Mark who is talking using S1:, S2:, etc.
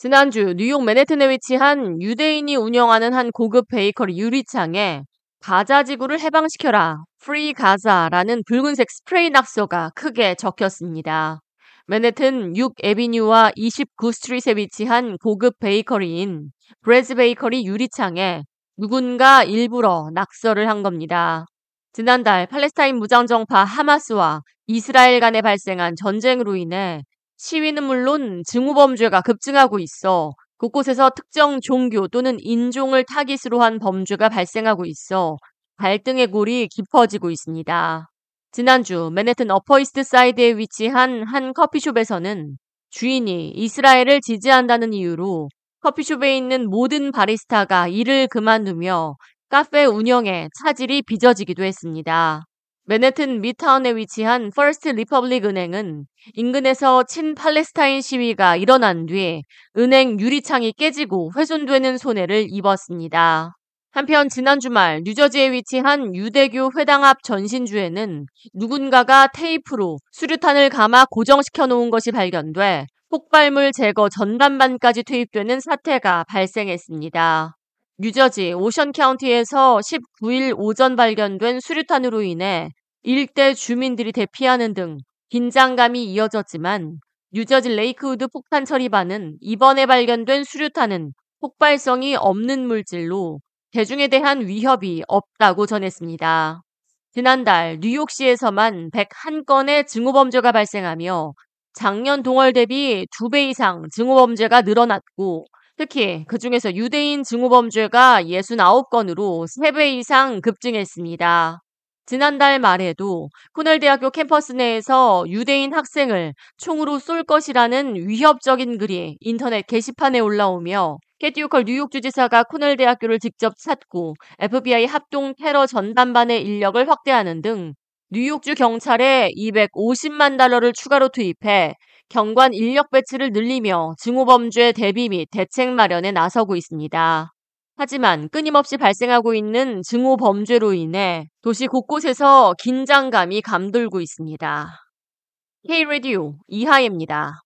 S1: 지난주 뉴욕 맨해튼에 위치한 유대인이 운영하는 한 고급 베이커리 유리창에 가자 지구를 해방시켜라, Free Gaza라는 붉은색 스프레이 낙서가 크게 적혔습니다. 맨해튼 6 Avenue와 29 Street에 위치한 고급 베이커리인 Breads Bakery 유리창에 누군가 일부러 낙서를 한 겁니다. 지난달 팔레스타인 무장정파 하마스와 이스라엘 간에 발생한 전쟁으로 인해 시위는 물론 증오범죄가 급증하고 있어 곳곳에서 특정 종교 또는 인종을 타깃으로 한 범죄가 발생하고 있어 갈등의 골이 깊어지고 있습니다. 지난주 맨해튼 어퍼이스트 사이드에 위치한 한 커피숍에서는 주인이 이스라엘을 지지한다는 이유로 커피숍에 있는 모든 바리스타가 일을 그만두며 카페 운영에 차질이 빚어지기도 했습니다. 맨해튼 미드타운에 위치한 First Republic 은행은 인근에서 친 팔레스타인 시위가 일어난 뒤 은행 유리창이 깨지고 훼손되는 손해를 입었습니다. 한편 지난 주말 뉴저지에 위치한 유대교 회당 앞 전신주에는 누군가가 테이프로 수류탄을 감아 고정시켜 놓은 것이 발견돼 폭발물 제거 전담반까지 투입되는 사태가 발생했습니다. 뉴저지 오션 카운티에서 19일 오전 발견된 수류탄으로 인해 일대 주민들이 대피하는 등 긴장감이 이어졌지만 뉴저지 레이크우드 폭탄 처리반은 이번에 발견된 수류탄은 폭발성이 없는 물질로 대중에 대한 위협이 없다고 전했습니다. 지난달 뉴욕시에서만 101건의 증오범죄가 발생하며 작년 동월 대비 2배 이상 증오범죄가 늘어났고 특히 그 중에서 유대인 증오범죄가 69건으로 3배 이상 급증했습니다. 지난달 말에도 코넬대학교 캠퍼스 내에서 유대인 학생을 총으로 쏠 것이라는 위협적인 글이 인터넷 게시판에 올라오며 캐티 오컬 뉴욕 주지사가 코넬대학교를 직접 찾고 FBI 합동 테러 전담반의 인력을 확대하는 등 뉴욕주 경찰에 250만 달러를 추가로 투입해 경관 인력 배치를 늘리며 증오범죄 대비 및 대책 마련에 나서고 있습니다. 하지만 끊임없이 발생하고 있는 증오 범죄로 인해 도시 곳곳에서 긴장감이 감돌고 있습니다. K-Radio 이하예입니다.